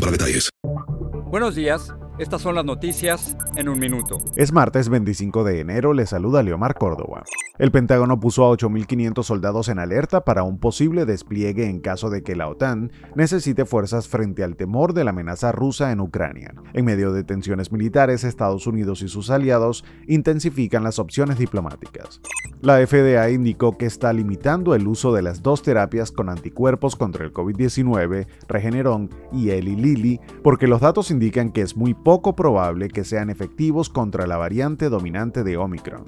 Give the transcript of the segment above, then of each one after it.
para detalles. Buenos días. Estas son las noticias en un minuto. Es martes 25 de enero, le saluda Leomar Córdoba. El Pentágono puso a 8.500 soldados en alerta para un posible despliegue en caso de que la OTAN necesite fuerzas frente al temor de la amenaza rusa en Ucrania. En medio de tensiones militares, Estados Unidos y sus aliados intensifican las opciones diplomáticas. La FDA indicó que está limitando el uso de las dos terapias con anticuerpos contra el COVID-19, Regeneron y Eli Lilly, porque los datos indican que es muy poco probable que sean efectivos contra la variante dominante de Omicron.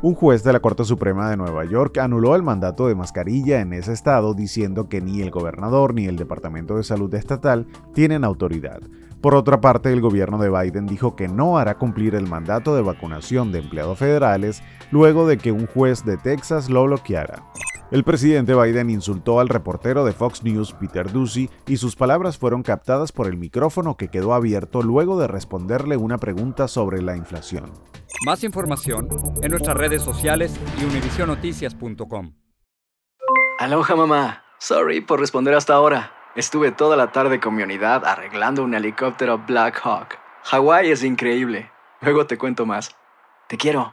Un juez de la Corte Suprema de Nueva York anuló el mandato de mascarilla en ese estado diciendo que ni el gobernador ni el Departamento de Salud estatal tienen autoridad. Por otra parte, el gobierno de Biden dijo que no hará cumplir el mandato de vacunación de empleados federales luego de que un juez de Texas lo bloqueara. El presidente Biden insultó al reportero de Fox News, Peter Ducey, y sus palabras fueron captadas por el micrófono que quedó abierto luego de responderle una pregunta sobre la inflación. Más información en nuestras redes sociales y univisionoticias.com. Aloha mamá. Sorry por responder hasta ahora. Estuve toda la tarde con mi unidad arreglando un helicóptero Black Hawk. Hawái es increíble. Luego te cuento más. Te quiero.